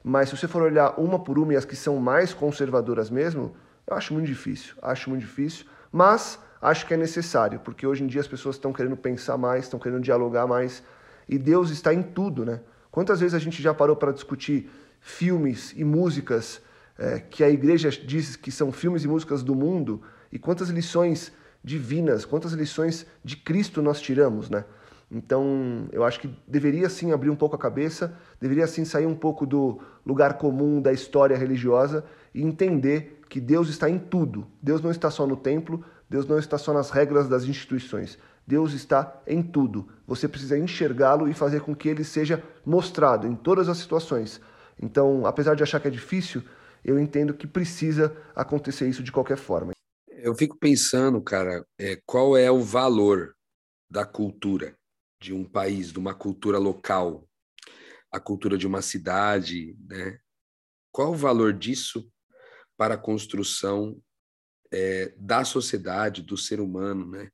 Mas se você for olhar uma por uma e as que são mais conservadoras mesmo, eu acho muito difícil. Acho muito difícil, mas acho que é necessário, porque hoje em dia as pessoas estão querendo pensar mais, estão querendo dialogar mais, e Deus está em tudo, né? Quantas vezes a gente já parou para discutir filmes e músicas é, que a igreja diz que são filmes e músicas do mundo e quantas lições divinas, quantas lições de Cristo nós tiramos, né? Então, eu acho que deveria sim abrir um pouco a cabeça, deveria sim sair um pouco do lugar comum da história religiosa e entender que Deus está em tudo. Deus não está só no templo, Deus não está só nas regras das instituições. Deus está em tudo. Você precisa enxergá-lo e fazer com que ele seja mostrado em todas as situações. Então, apesar de achar que é difícil, eu entendo que precisa acontecer isso de qualquer forma.
Eu fico pensando, cara, é, qual é o valor da cultura de um país, de uma cultura local, a cultura de uma cidade, né? Qual o valor disso para a construção é, da sociedade, do ser humano, né?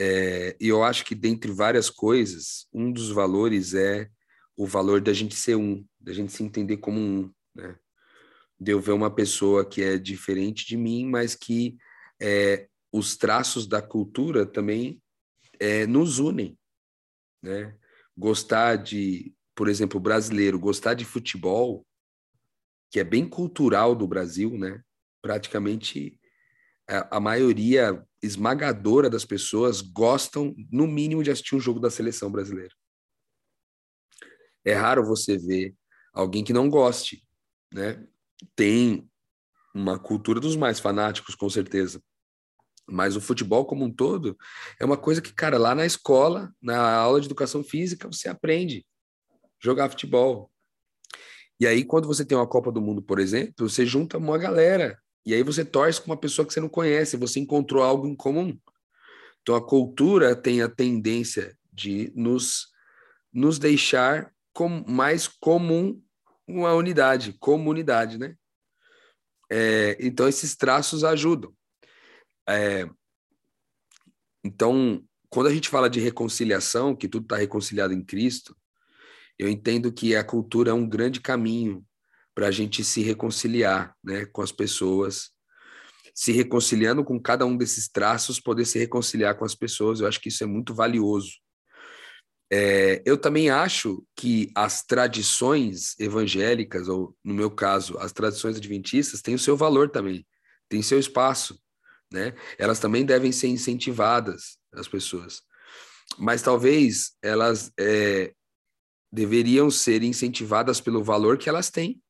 É, e eu acho que, dentre várias coisas, um dos valores é o valor da gente ser um, da gente se entender como um, né? De eu ver uma pessoa que é diferente de mim, mas que é, os traços da cultura também é, nos unem, né? Gostar de, por exemplo, brasileiro, gostar de futebol, que é bem cultural do Brasil, né? Praticamente a maioria esmagadora das pessoas gostam, no mínimo, de assistir um jogo da seleção brasileira. É raro você ver alguém que não goste, né? tem uma cultura dos mais fanáticos, com certeza. Mas o futebol como um todo é uma coisa que, cara, lá na escola, na aula de educação física, você aprende jogar futebol. E aí, quando você tem uma Copa do Mundo, por exemplo, você junta uma galera. E aí você torce com uma pessoa que você não conhece, você encontrou algo em comum. Então a cultura tem a tendência de nos, nos deixar com, mais comum uma unidade, comunidade, né? É, então esses traços ajudam. É, então, quando a gente fala de reconciliação, que tudo está reconciliado em Cristo, eu entendo que a cultura é um grande caminho para a gente se reconciliar né, com as pessoas, se reconciliando com cada um desses traços, poder se reconciliar com as pessoas. Eu acho que isso é muito valioso. É, eu também acho que as tradições evangélicas, ou no meu caso, as tradições adventistas, têm o seu valor também, têm seu espaço, né? Elas também devem ser incentivadas, as pessoas. Mas talvez elas é, deveriam ser incentivadas pelo valor que elas têm,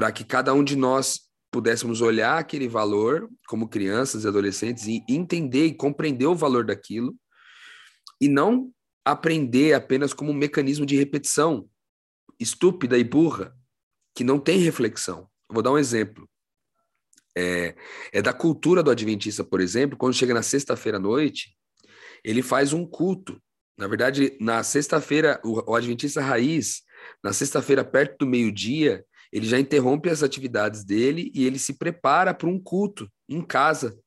para que cada um de nós pudéssemos olhar aquele valor como crianças e adolescentes e entender e compreender o valor daquilo e não aprender apenas como um mecanismo de repetição estúpida e burra, que não tem reflexão. vou dar um exemplo. É, é da cultura do adventista, por exemplo, quando chega na sexta-feira à noite, ele faz um culto. Na verdade, na sexta-feira, o, o adventista raiz, na sexta-feira, perto do meio-dia, ele já interrompe as atividades dele e ele se prepara para um culto em casa.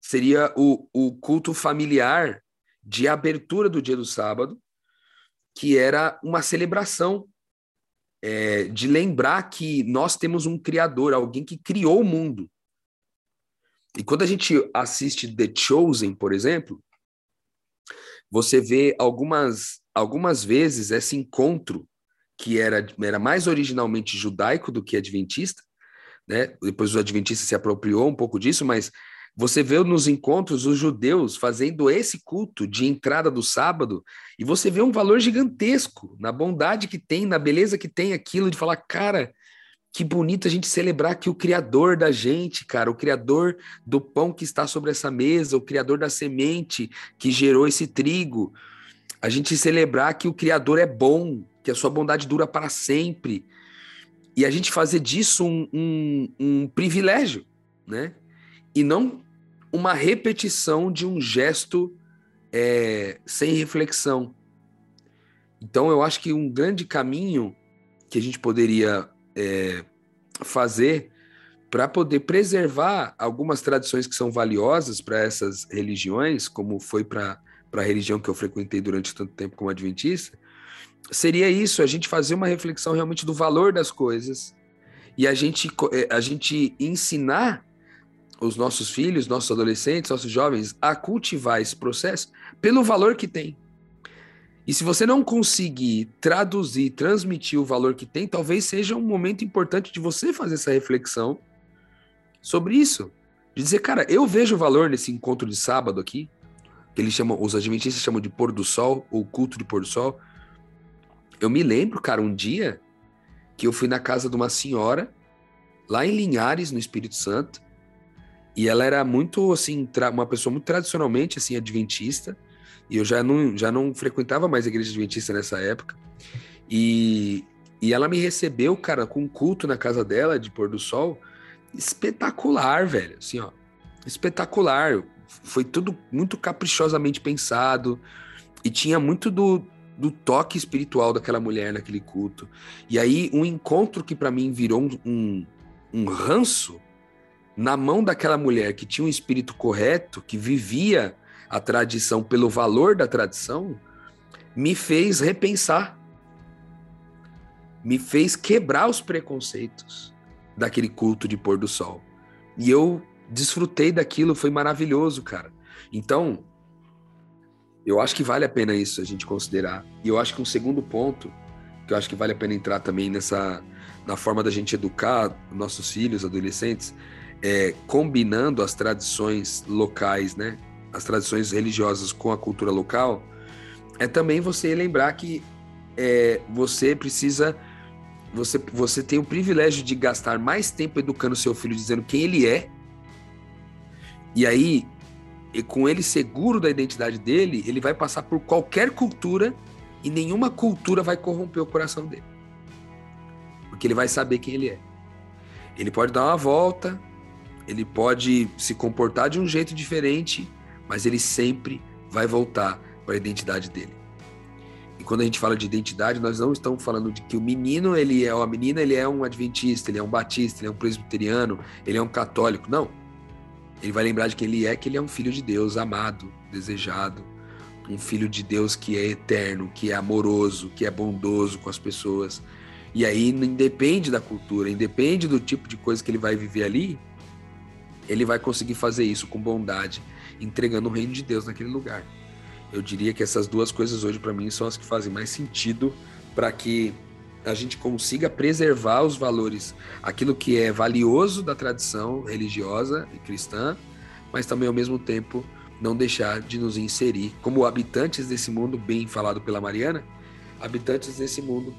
Seria o, o culto familiar de abertura do dia do sábado, que era uma celebração é, de lembrar que nós temos um Criador, alguém que criou o mundo. E quando a gente assiste The Chosen, por exemplo, você vê algumas, algumas vezes esse encontro que era, era mais originalmente judaico do que adventista, né? Depois o adventista se apropriou um pouco disso, mas você vê nos encontros os judeus fazendo esse culto de entrada do sábado e você vê um valor gigantesco na bondade que tem, na beleza que tem aquilo de falar, cara, que bonito a gente celebrar que o criador da gente, cara, o criador do pão que está sobre essa mesa, o criador da semente que gerou esse trigo, a gente celebrar que o criador é bom, que a sua bondade dura para sempre. E a gente fazer disso um, um, um privilégio, né? E não uma repetição de um gesto é, sem reflexão. Então, eu acho que um grande caminho que a gente poderia é, fazer para poder preservar algumas tradições que são valiosas para essas religiões, como foi para a religião que eu frequentei durante tanto tempo como adventista, seria isso, a gente fazer uma reflexão realmente do valor das coisas e a gente, é, a gente ensinar os nossos filhos, nossos adolescentes, nossos jovens a cultivar esse processo pelo valor que tem. E se você não conseguir traduzir, transmitir o valor que tem, talvez seja um momento importante de você fazer essa reflexão sobre isso. De dizer, cara, eu vejo valor nesse encontro de sábado aqui, que eles chamam, os adventistas chamam de pôr do sol, ou culto de pôr do sol. Eu me lembro, cara, um dia que eu fui na casa de uma senhora, lá em Linhares, no Espírito Santo, e ela era muito, assim, uma pessoa muito tradicionalmente, assim, adventista. E eu já não, já não frequentava mais a igreja adventista nessa época. E, e ela me recebeu, cara, com um culto na casa dela, de pôr do sol, espetacular, velho. Assim, ó, espetacular. Foi tudo muito caprichosamente pensado. E tinha muito do, do toque espiritual daquela mulher naquele culto. E aí, um encontro que para mim virou um, um, ranço na mão daquela mulher que tinha um espírito correto, que vivia a tradição pelo valor da tradição, me fez repensar, me fez quebrar os preconceitos daquele culto de pôr do sol. E eu desfrutei daquilo, foi maravilhoso, cara. Então, eu acho que vale a pena isso a gente considerar. E eu acho que um segundo ponto, que eu acho que vale a pena entrar também nessa na forma da gente educar nossos filhos, adolescentes, é, combinando as tradições locais, né, as tradições religiosas com a cultura local, é também você lembrar que é, você precisa você, você tem o privilégio de gastar mais tempo educando seu filho, dizendo quem ele é. E aí, e com ele seguro da identidade dele, ele vai passar por qualquer cultura e nenhuma cultura vai corromper o coração dele. Porque ele vai saber quem ele é. Ele pode dar uma volta, ele pode se comportar de um jeito diferente, mas ele sempre vai voltar para a identidade dele. E quando a gente fala de identidade, nós não estamos falando de que o menino, ele é, ou a menina, ele é um adventista, ele é um batista, ele é um presbiteriano, ele é um católico. Não. Ele vai lembrar de quem ele é, que ele é um filho de Deus, amado, desejado, um filho de Deus que é eterno, que é amoroso, que é bondoso com as pessoas. E aí, independe da cultura, independe do tipo de coisa que ele vai viver ali, ele vai conseguir fazer isso com bondade, entregando o reino de Deus naquele lugar. Eu diria que essas duas coisas hoje para mim são as que fazem mais sentido para que a gente consiga preservar os valores, aquilo que é valioso da tradição religiosa e cristã, mas também ao mesmo tempo não deixar de nos inserir como habitantes desse mundo, bem falado pela Mariana, habitantes desse mundo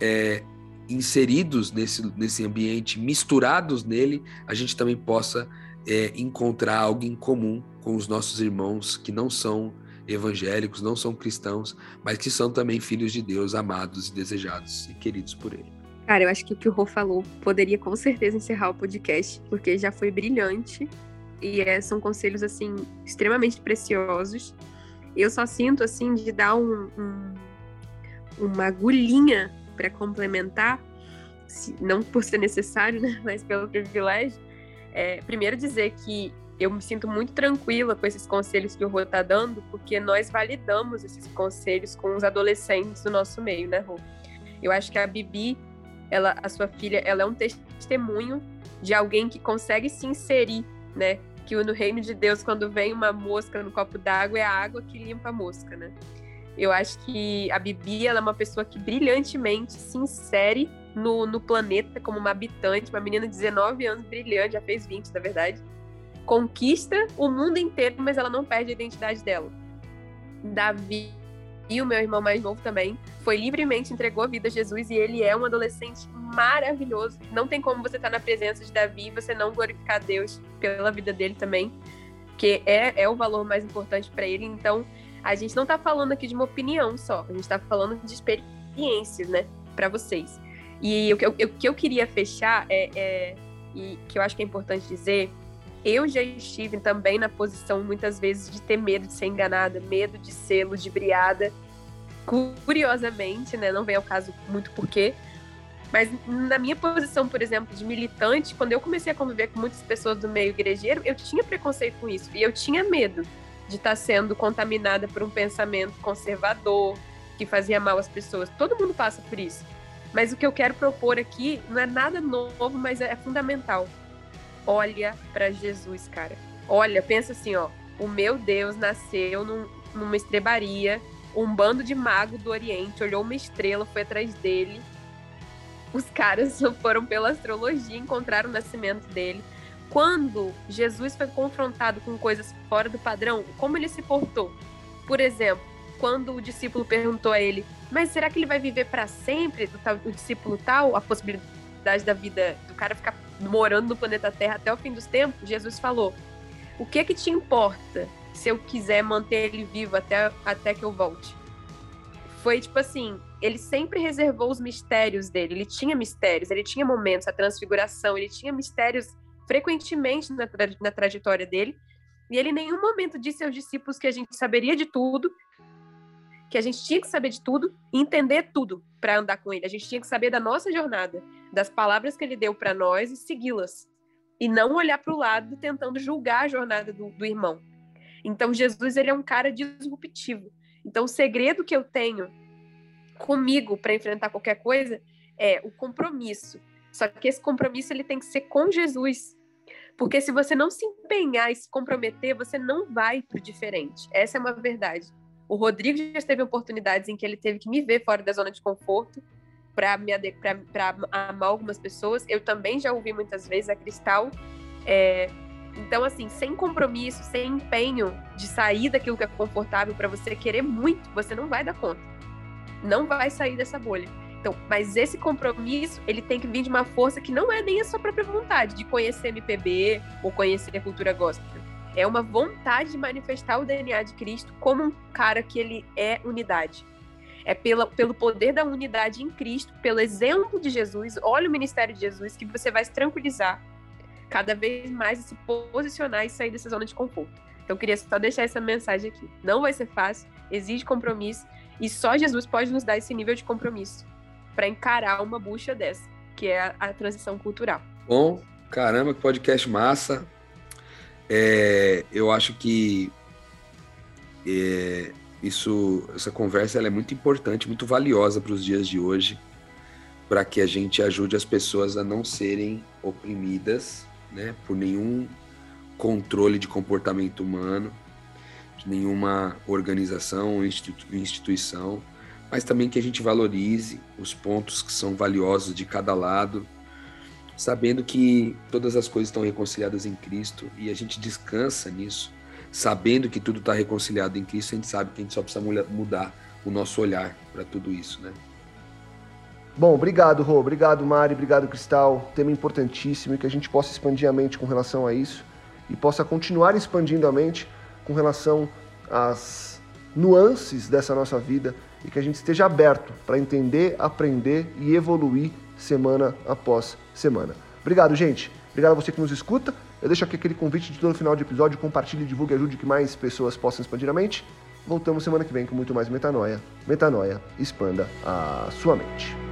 é, inseridos nesse, nesse ambiente, misturados nele, a gente também possa é, encontrar algo em comum com os nossos irmãos que não são evangélicos, não são cristãos, mas que são também filhos de Deus, amados e desejados e queridos por Ele.
Cara, eu acho que o que o Rô falou poderia com certeza encerrar o podcast, porque já foi brilhante e é, são conselhos assim extremamente preciosos. Eu só sinto assim de dar um, um, uma agulhinha para complementar, não por ser necessário, né, mas pelo privilégio. É, primeiro dizer que eu me sinto muito tranquila com esses conselhos que o Rô está dando, porque nós validamos esses conselhos com os adolescentes do nosso meio, né, Rô? Eu acho que a Bibi, ela, a sua filha, ela é um testemunho de alguém que consegue se inserir, né? Que no reino de Deus, quando vem uma mosca no copo d'água, é a água que limpa a mosca, né? Eu acho que a Bibi, ela é uma pessoa que brilhantemente se insere no, no planeta como uma habitante, uma menina de 19 anos, brilhante, já fez 20, na verdade conquista o mundo inteiro, mas ela não perde a identidade dela. Davi e o meu irmão mais novo também foi livremente entregou a vida a Jesus e ele é um adolescente maravilhoso. Não tem como você estar na presença de Davi e você não glorificar Deus pela vida dele também, que é, é o valor mais importante para ele. Então, a gente não está falando aqui de uma opinião só, a gente está falando de experiências, né, para vocês. E o que eu, o que eu queria fechar é, é, e que eu acho que é importante dizer eu já estive também na posição, muitas vezes, de ter medo de ser enganada, medo de ser ludibriada. Curiosamente, né? Não vem ao caso muito porquê. Mas na minha posição, por exemplo, de militante, quando eu comecei a conviver com muitas pessoas do meio igrejeiro, eu tinha preconceito com isso. E eu tinha medo de estar sendo contaminada por um pensamento conservador, que fazia mal às pessoas. Todo mundo passa por isso. Mas o que eu quero propor aqui não é nada novo, mas é fundamental olha para Jesus, cara. Olha, pensa assim, ó. O meu Deus nasceu num, numa estrebaria. Um bando de mago do Oriente olhou uma estrela, foi atrás dele. Os caras foram pela astrologia, encontraram o nascimento dele. Quando Jesus foi confrontado com coisas fora do padrão, como ele se portou? Por exemplo, quando o discípulo perguntou a ele: Mas será que ele vai viver para sempre? O discípulo tal, a possibilidade da vida do cara ficar morando no planeta Terra até o fim dos tempos, Jesus falou: O que é que te importa se eu quiser manter ele vivo até, até que eu volte? Foi tipo assim, ele sempre reservou os mistérios dele, ele tinha mistérios, ele tinha momentos, a transfiguração, ele tinha mistérios frequentemente na, tra na trajetória dele, e ele em nenhum momento disse aos discípulos que a gente saberia de tudo, que a gente tinha que saber de tudo e entender tudo para andar com ele. A gente tinha que saber da nossa jornada, das palavras que ele deu para nós e segui-las. E não olhar para o lado tentando julgar a jornada do, do irmão. Então, Jesus ele é um cara disruptivo. Então, o segredo que eu tenho comigo para enfrentar qualquer coisa é o compromisso. Só que esse compromisso ele tem que ser com Jesus. Porque se você não se empenhar e se comprometer, você não vai para o diferente. Essa é uma verdade. O Rodrigo já teve oportunidades em que ele teve que me ver fora da zona de conforto para amar algumas pessoas. Eu também já ouvi muitas vezes a Cristal. É, então, assim, sem compromisso, sem empenho de sair daquilo que é confortável para você querer muito, você não vai dar conta. Não vai sair dessa bolha. Então, mas esse compromisso, ele tem que vir de uma força que não é nem a sua própria vontade de conhecer MPB ou conhecer a cultura gospel. É uma vontade de manifestar o DNA de Cristo como um cara que ele é unidade. É pela, pelo poder da unidade em Cristo, pelo exemplo de Jesus, olha o ministério de Jesus, que você vai se tranquilizar cada vez mais e se posicionar e sair dessa zona de conforto. Então, eu queria só deixar essa mensagem aqui. Não vai ser fácil, exige compromisso, e só Jesus pode nos dar esse nível de compromisso para encarar uma bucha dessa, que é a, a, transição cultural.
Bom, caramba, que podcast massa. É, eu acho que é, isso, essa conversa ela é muito importante, muito valiosa para os dias de hoje, para que a gente ajude as pessoas a não serem oprimidas né, por nenhum controle de comportamento humano, de nenhuma organização, institu instituição, mas também que a gente valorize os pontos que são valiosos de cada lado, sabendo que todas as coisas estão reconciliadas em Cristo e a gente descansa nisso, sabendo que tudo está reconciliado em Cristo, a gente sabe que a gente só precisa mudar o nosso olhar para tudo isso, né?
Bom, obrigado, Rô. Obrigado, Mari. Obrigado, Cristal. Tema importantíssimo e que a gente possa expandir a mente com relação a isso e possa continuar expandindo a mente com relação às nuances dessa nossa vida e que a gente esteja aberto para entender, aprender e evoluir semana após semana. Obrigado, gente. Obrigado a você que nos escuta. Eu deixo aqui aquele convite de todo final de episódio. Compartilhe, divulgue, ajude que mais pessoas possam expandir a mente. Voltamos semana que vem com muito mais metanoia. Metanoia, expanda a sua mente.